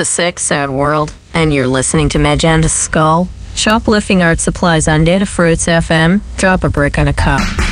a sick, sad world, and you're listening to Magenta Skull. Shoplifting art supplies on Datafruits FM. Drop a brick on a cop.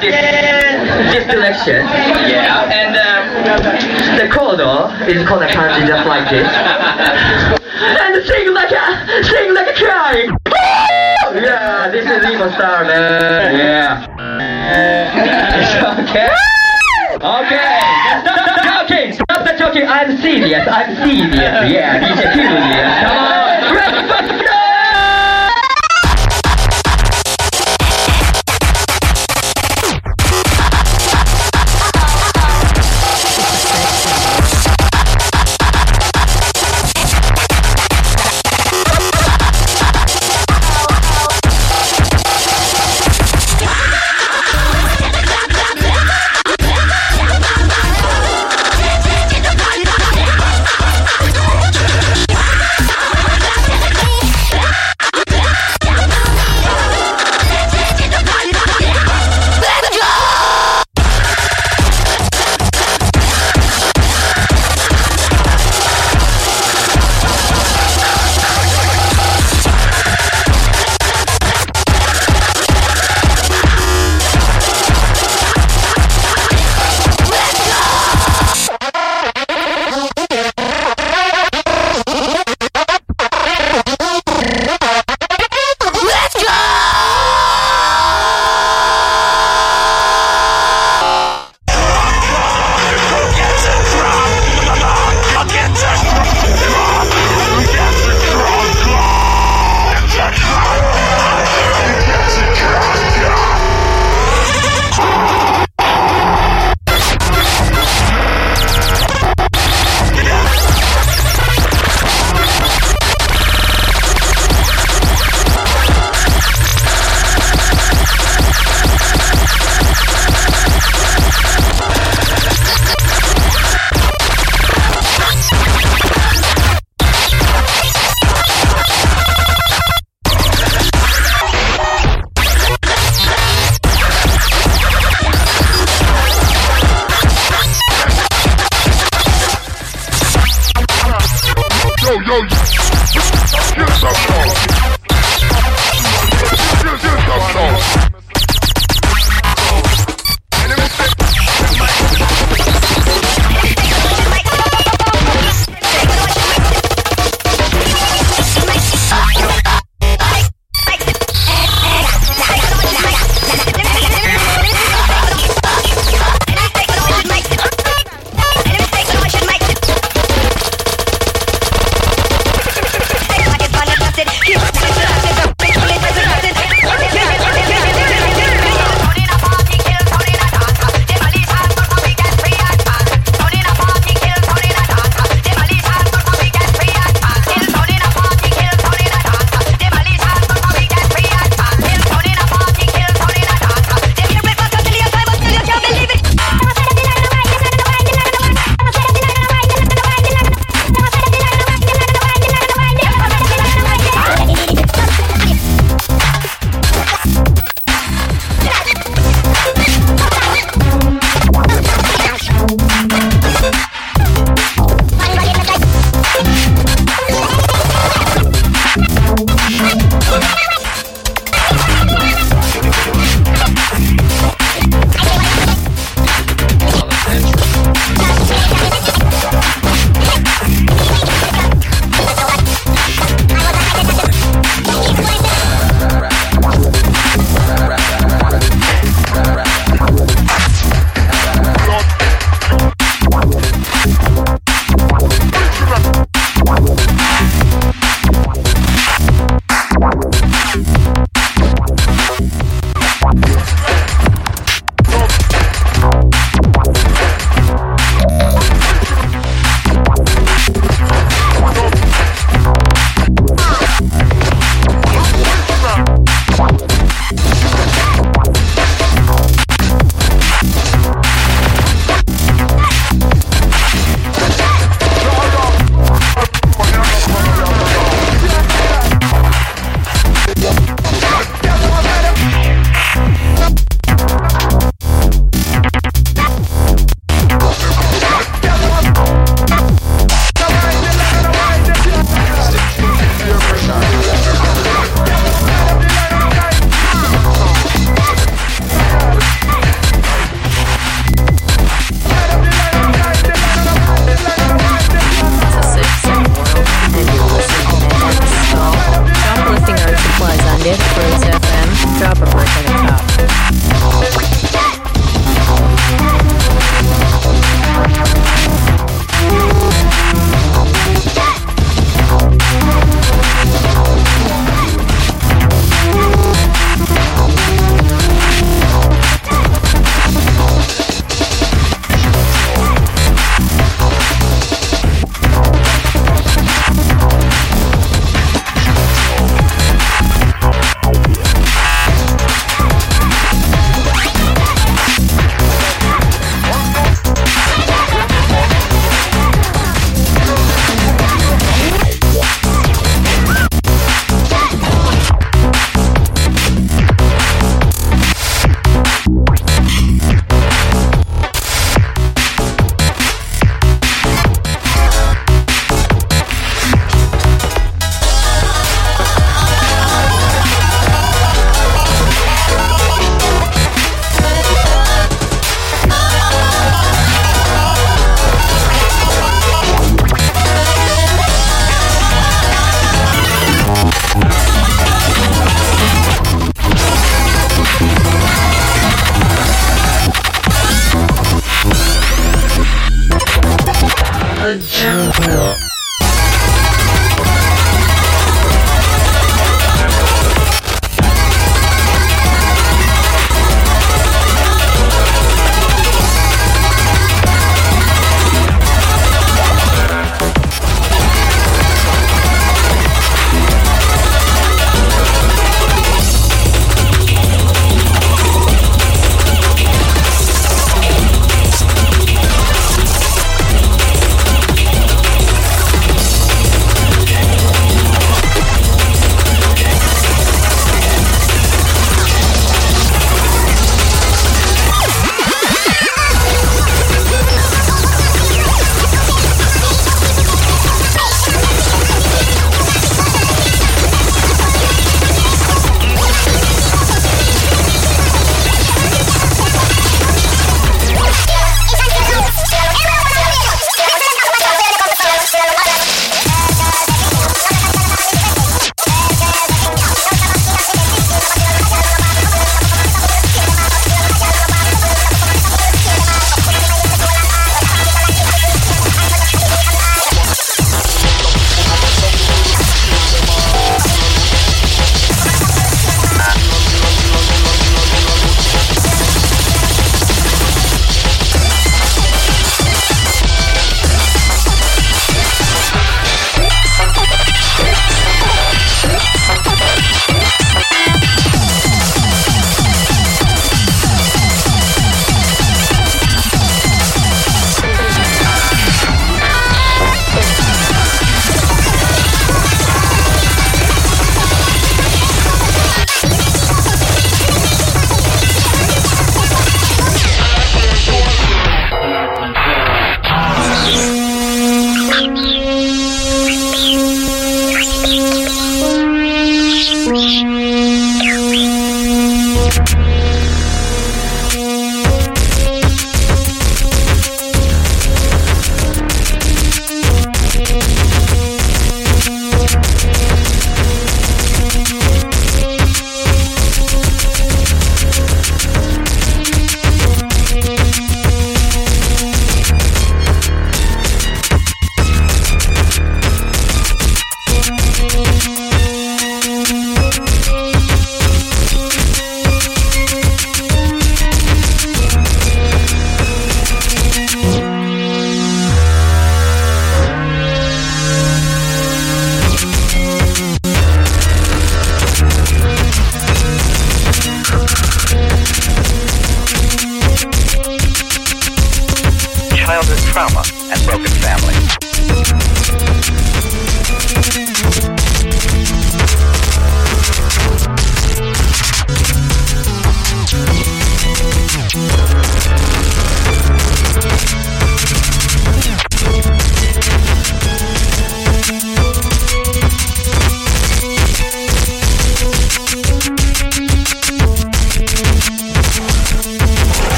This, this direction. Yeah. And um, the corridor is called a kanji just like this. And sing like a sing like a cry. Yeah, this is Remo Star, man. Yeah. okay. Okay. Joking. Stop the joking. I'm serious. I'm serious. Yeah. DJ Furious. Come on.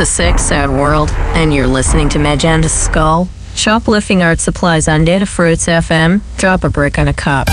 a sick, sad world, and you're listening to Magenta Skull. Shoplifting art supplies on Datafruits FM. Drop a brick on a cop.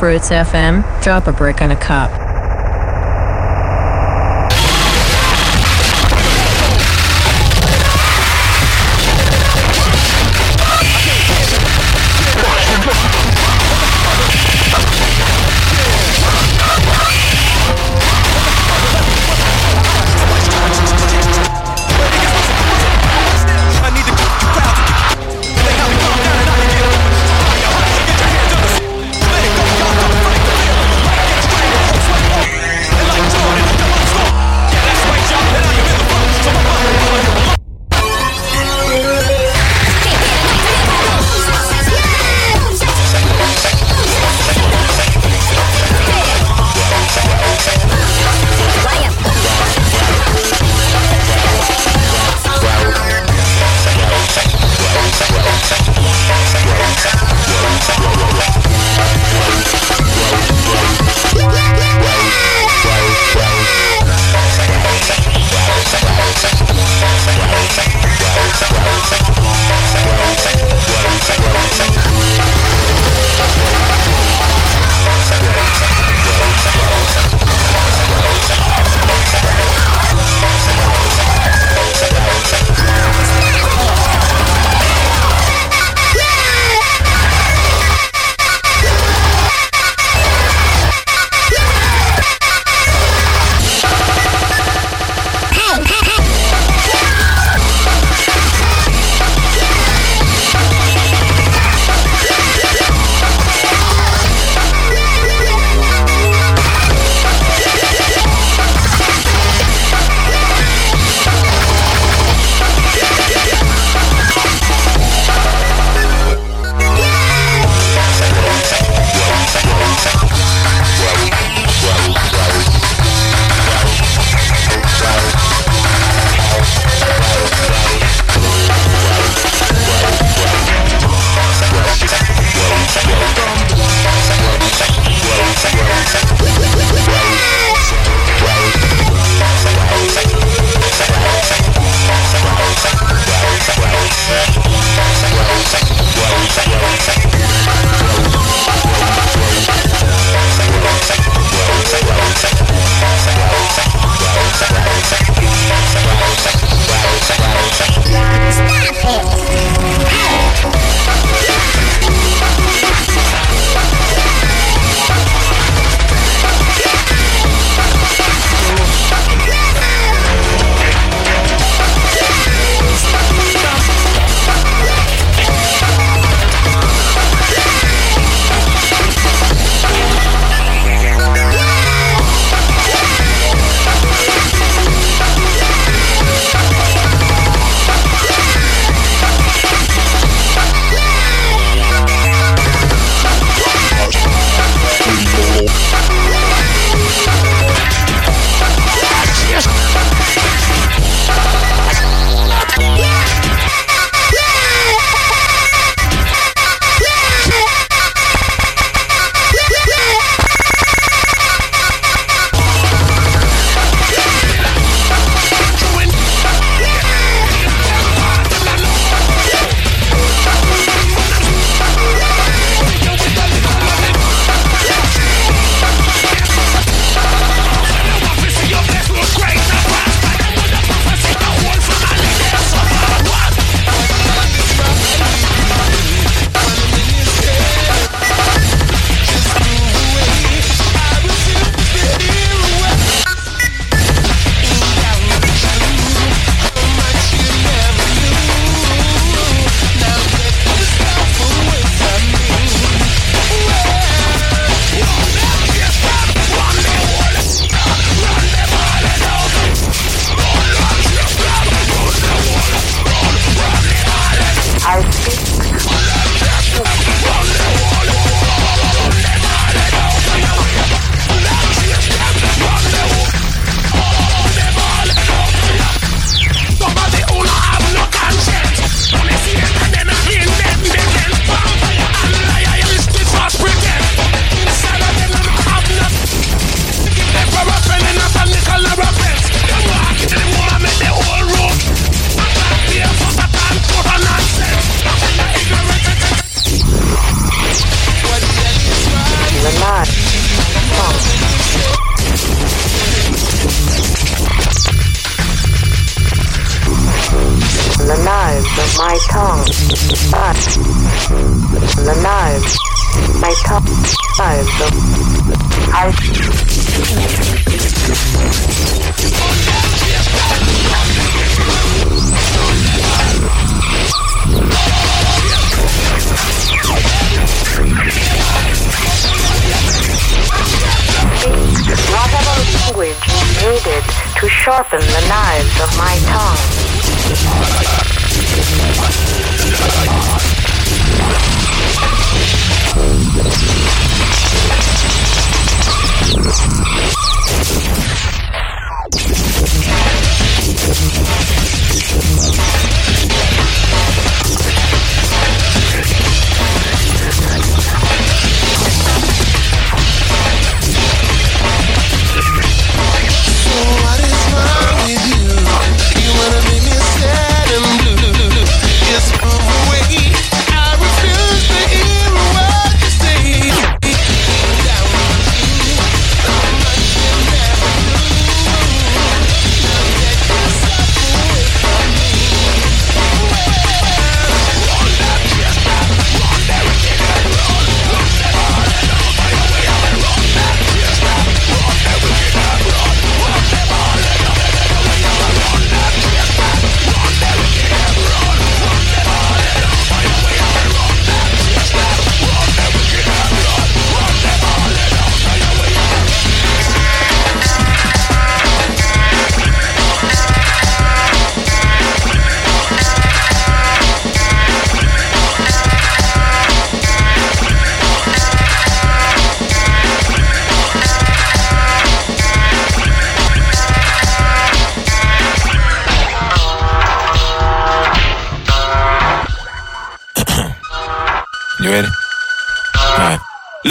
Fruits FM. Drop a brick on a cup.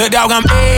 Dog, I'm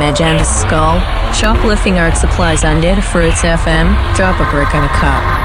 I'm Magenta Skull, shoplifting art supplies on Datafruits FM, drop a brick on a cop.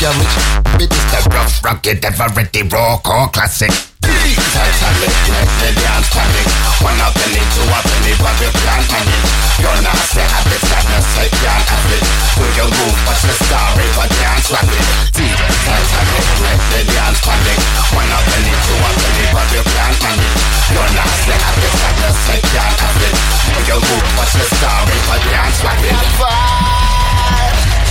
Or tough garage. It is the rough, rugged, ever ready, raw core classic. Titanic, the dance panic. One up in it, two up in it, but you can't manage. You're nasty habits, madness, I can't have it. Do your move, watch the story, but dance rapid. Titanic, let the dance panic. One up in it, two up in it, but you can't manage. You're nasty habits, madness, I can't have it. Do your move, watch the story, but dance rapid.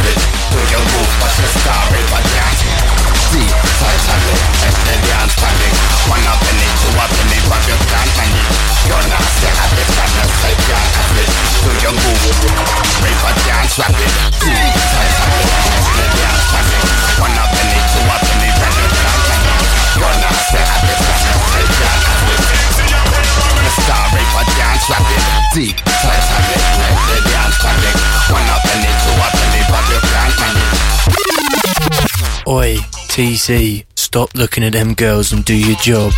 can't have it. Do your move, story, but dance. See, Titanic, the dance panic. One up in it, two in it, but you can't. You're habits, and I say can't let the dance panic. Two up in it, but you can't panic. You're and I say can't have it. Deep Titanic the dance panic Oi, TC, stop looking at them girls and do your job.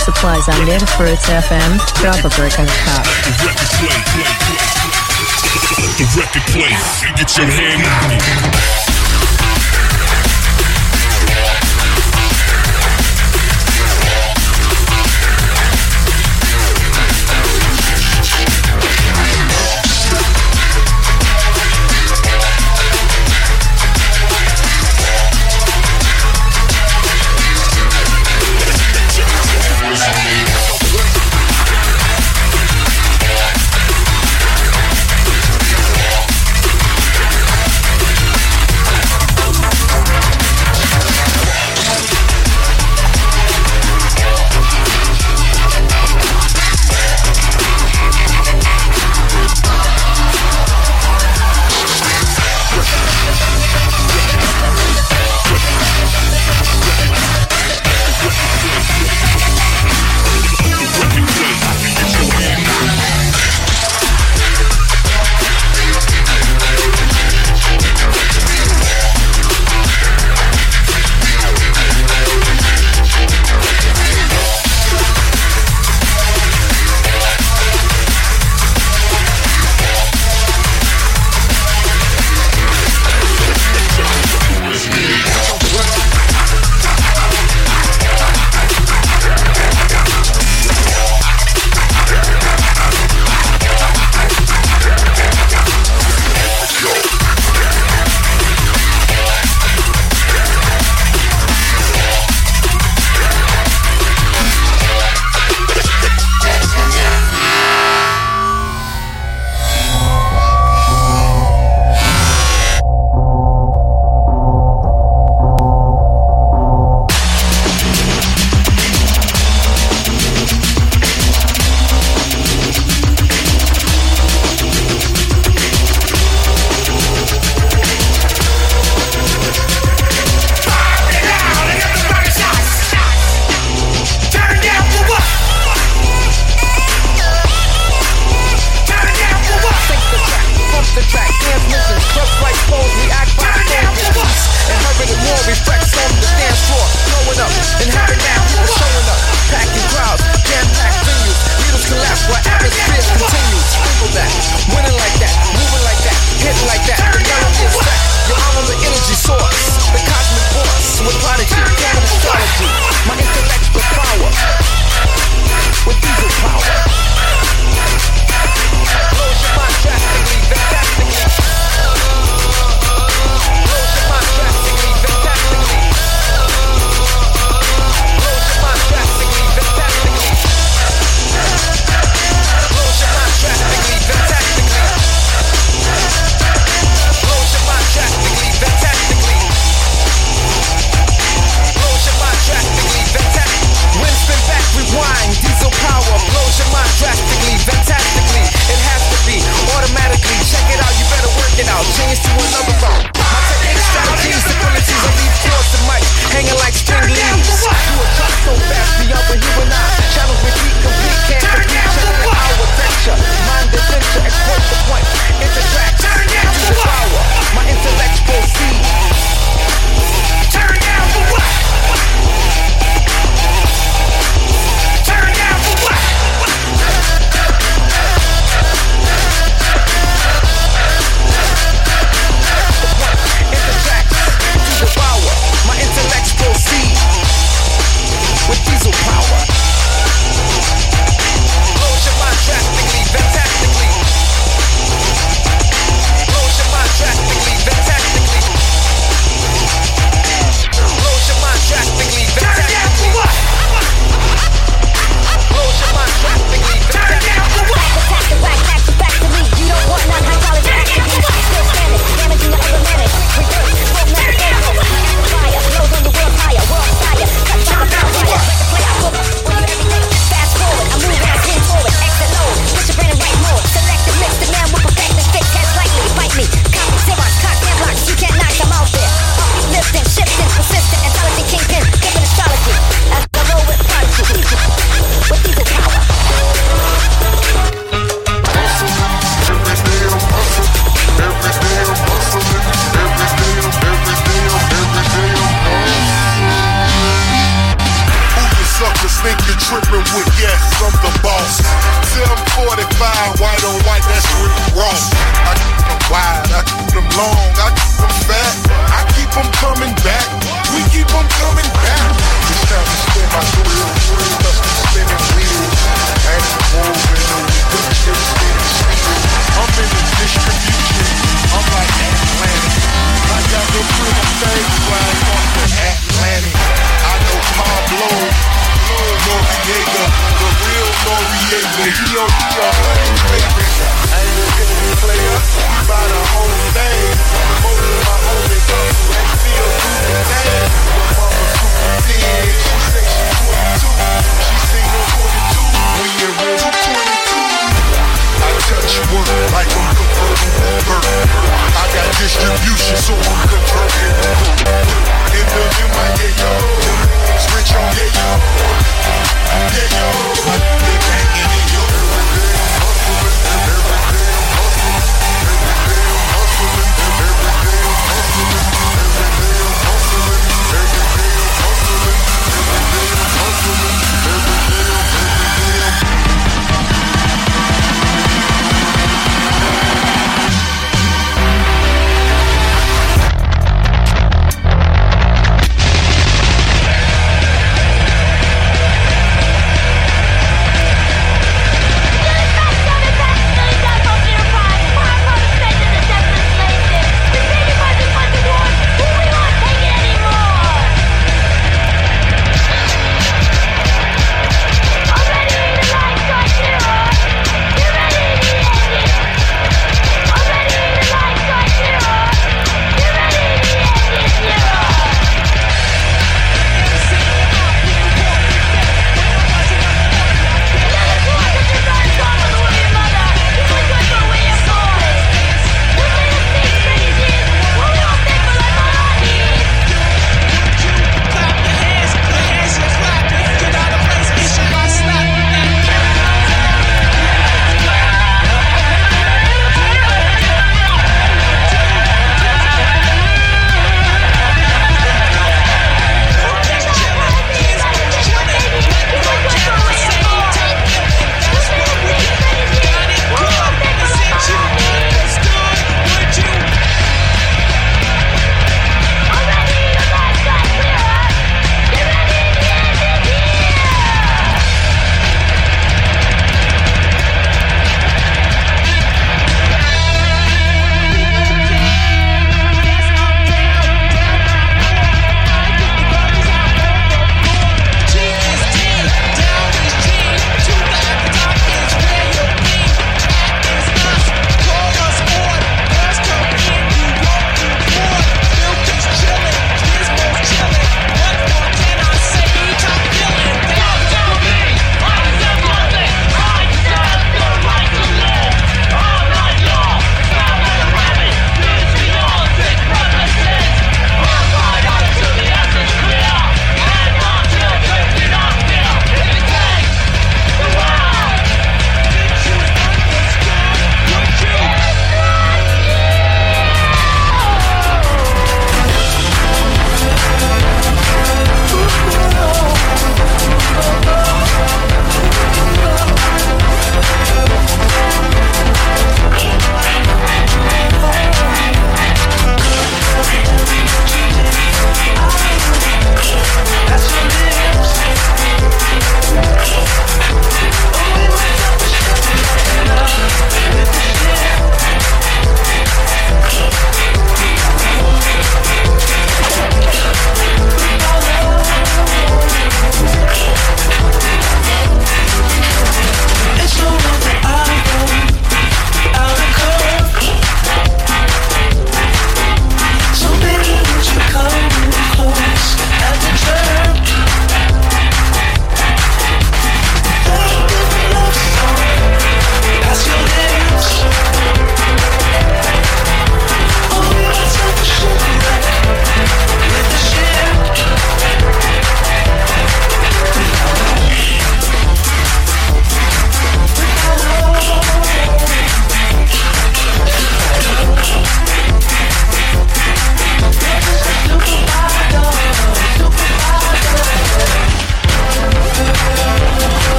Art supplies on Datafruits FM. Drop a brick on the record play. Get on it.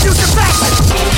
Future fashion.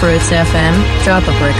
Fruits FM. Drop a brick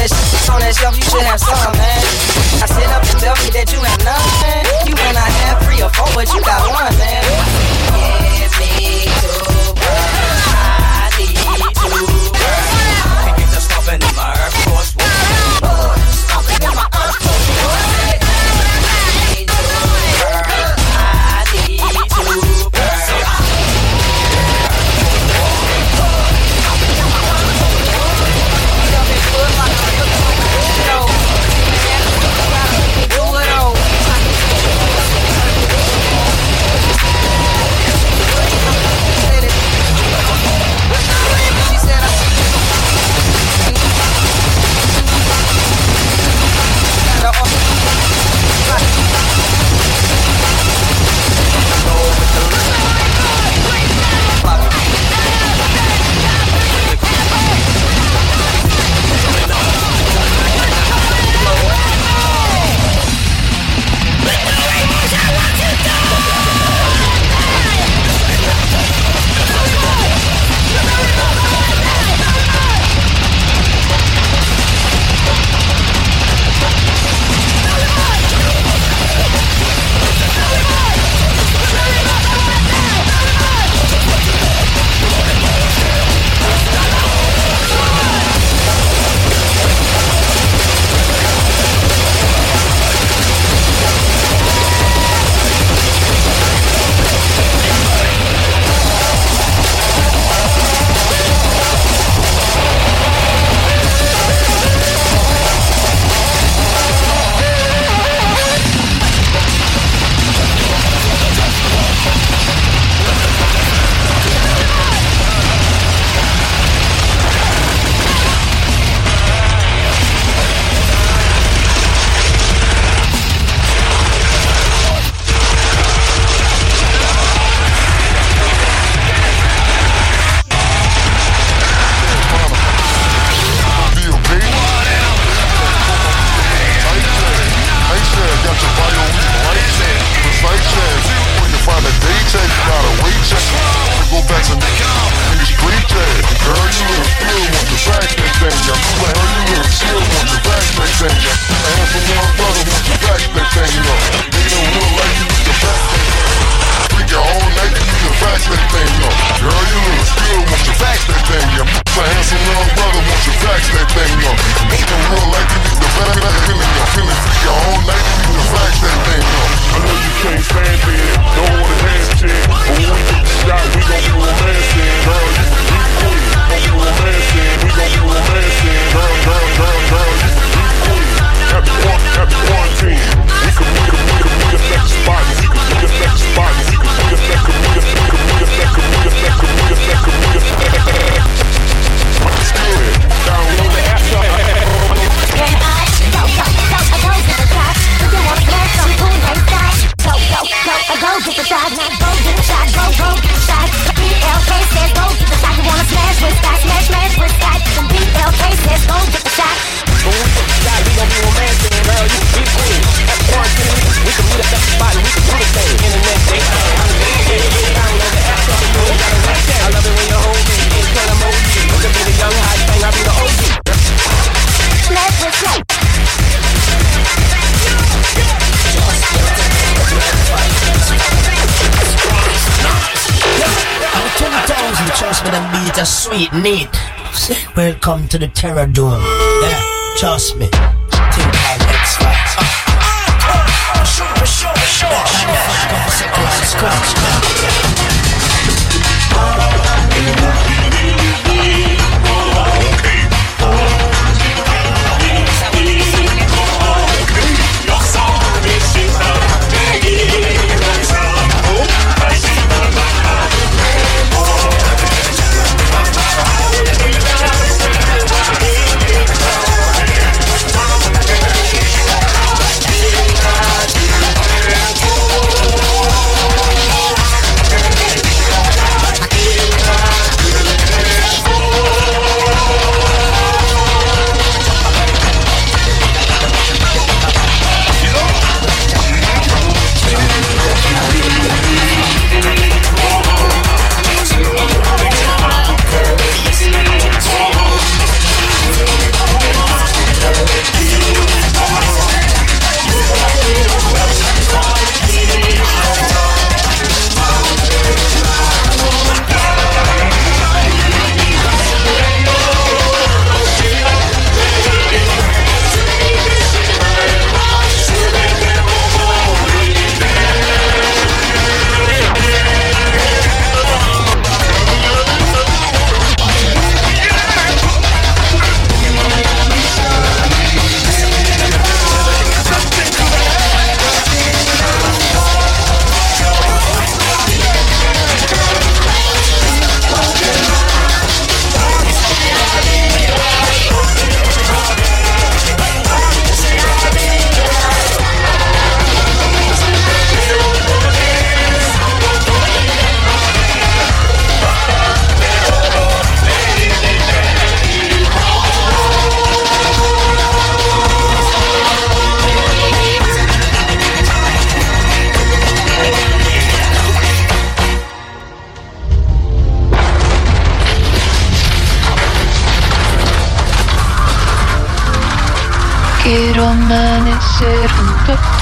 that shit that's on that shelf, you should have some, man. I sit up and tell me that you have nothing. You and I have three or four, but you got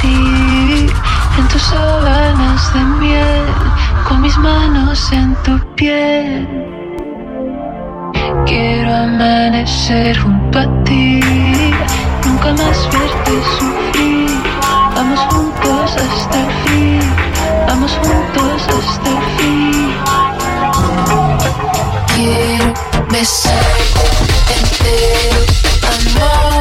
en tus sábanas de miel, con mis manos en tu piel. Quiero amanecer junto a ti, nunca más verte sufrir. Vamos juntos hasta el fin, vamos juntos hasta el fin. Quiero besar entero, amor.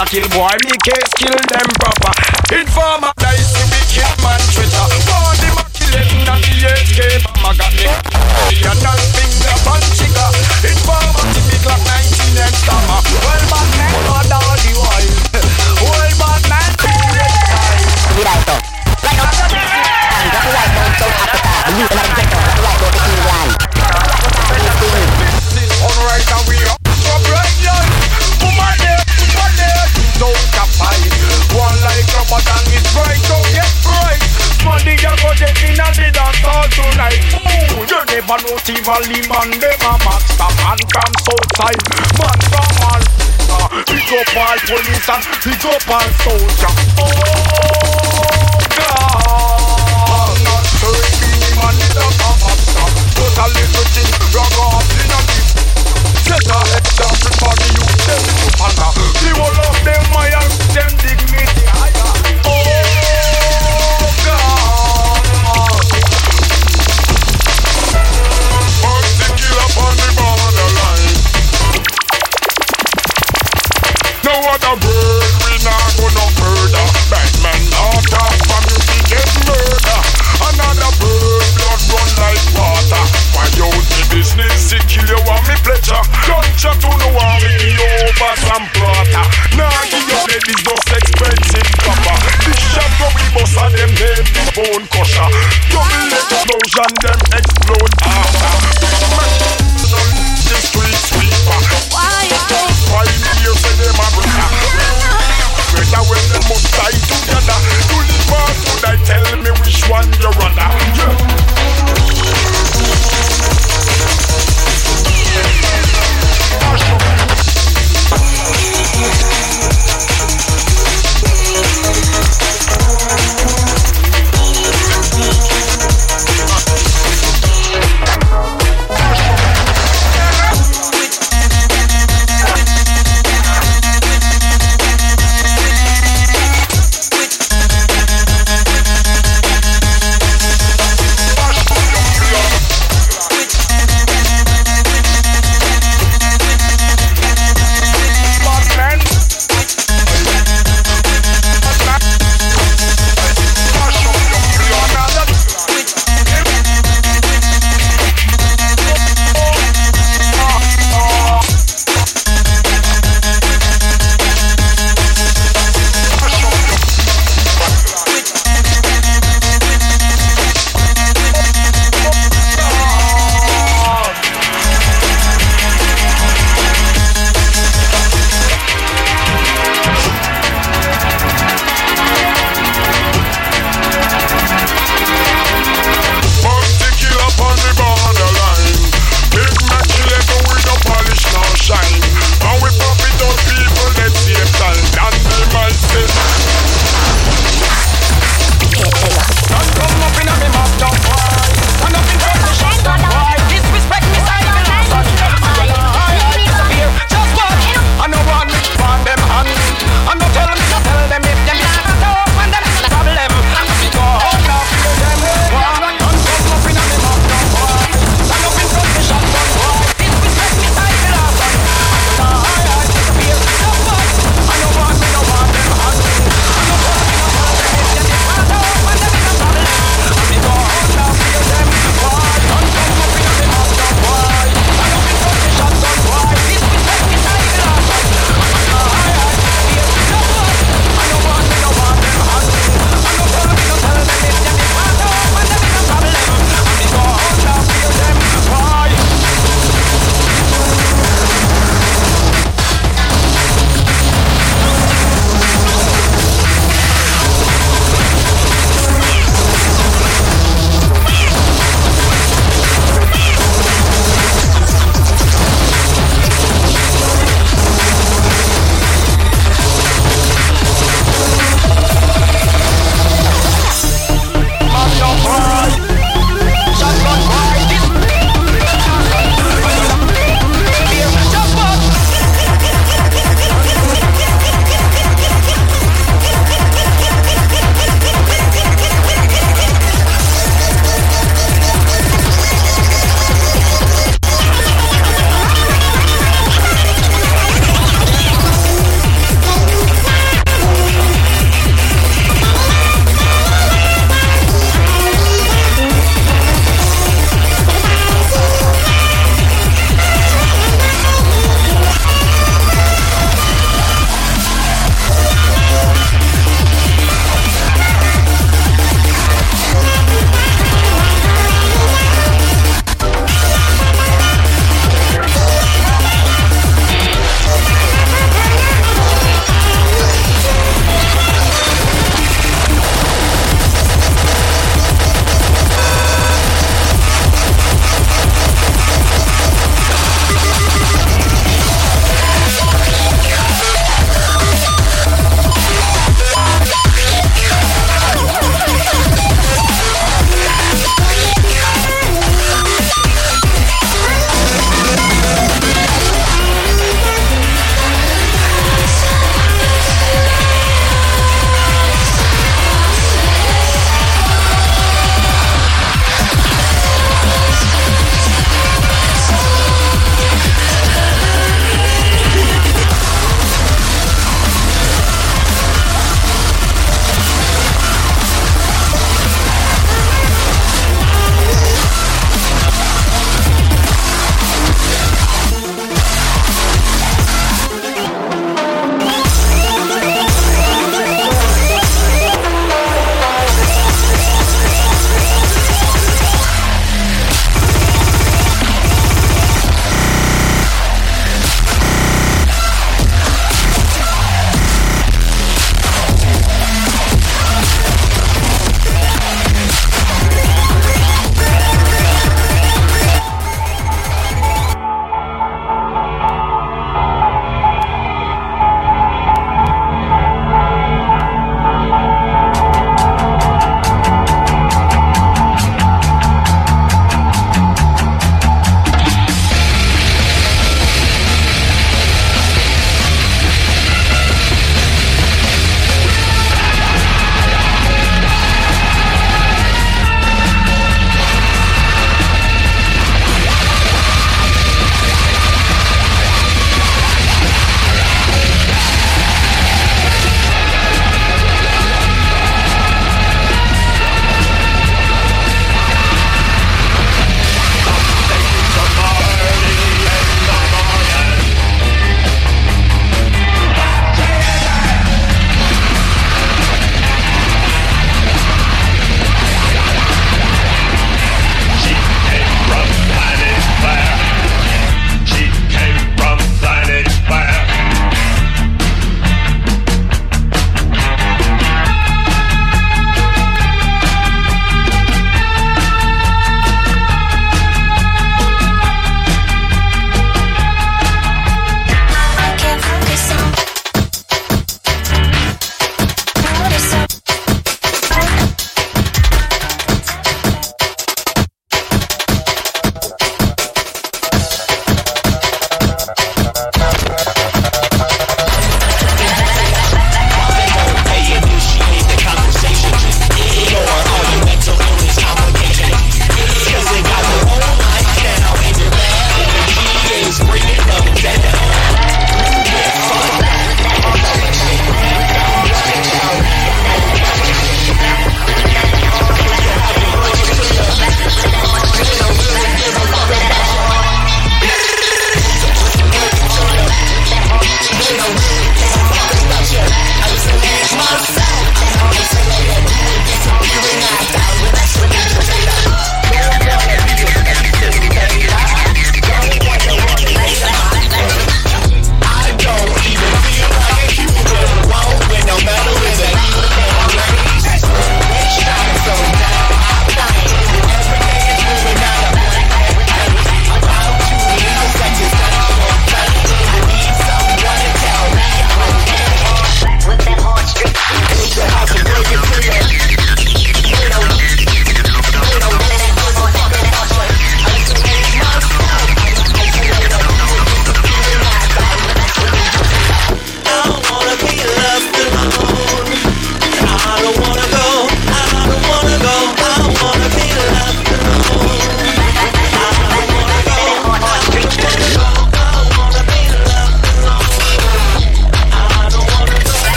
a kill boy, me Rivali man, them a master man from Southside. Man from Alberta Big up all police and big up all soldier oh.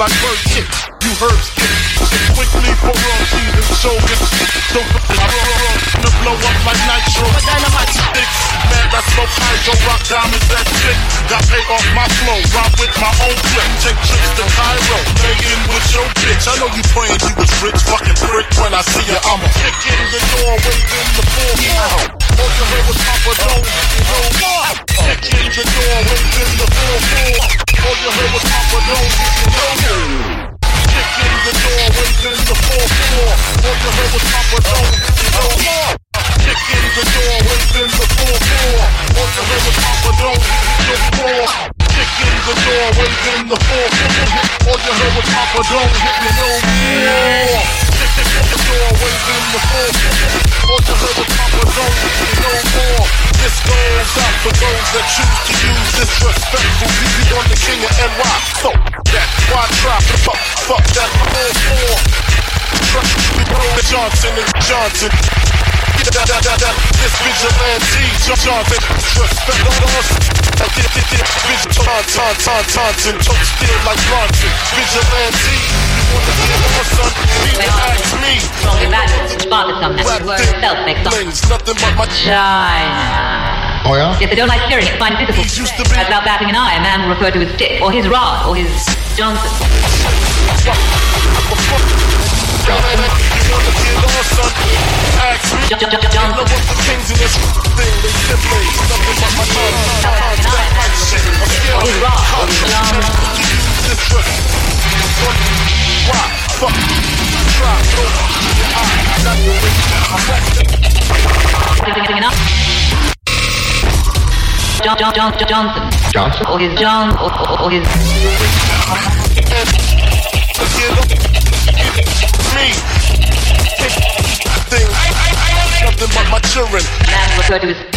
Like bird shit. You heard skip. Shit quickly for raw season. So get so I run to blow up like nitro. Dynamite sticks. Man, I smoke hydro, rock diamonds, that shit. Got pay off my flow, ride with my own clip. Take trips to Cairo, in with your bitch. I know you praying you was rich, fucking prick. When I see you, I'ma kick in the door, waving the floor. All you heard was Papa, no more. Kick in the door, waving the floor. All you heard was Papa. Kick in the door, waving the in the door, waving the floor. All you heard was Papa, me no more. Kick in the door, waving the floor. All you heard was Papa, don't hit me. Kick in the the you heard was Papa, don't hit me no more. This goes out for those that choose to use disrespectful BB on the king of NY. Fuck that, why try? Fuck, fuck that, all four. Trust me, bro, Johnson and Johnson. This vigilante Johnson, respect on us. Johnson, Johnson, choke still like Bronson. Vigilante, you wanna get on, son? Need to ask me. Strongly valued, bothersome, and word itself makes nothing but my Shine. Oh yeah? Yes, they don't like hearing it, find it difficult. As without batting an eye, a man will refer to his stick, or his rod, or his Johnson. John, John, John, Johnson. Johnson? Or his John, or, or his... Me. Thing. Nothing but my children. Man refer to his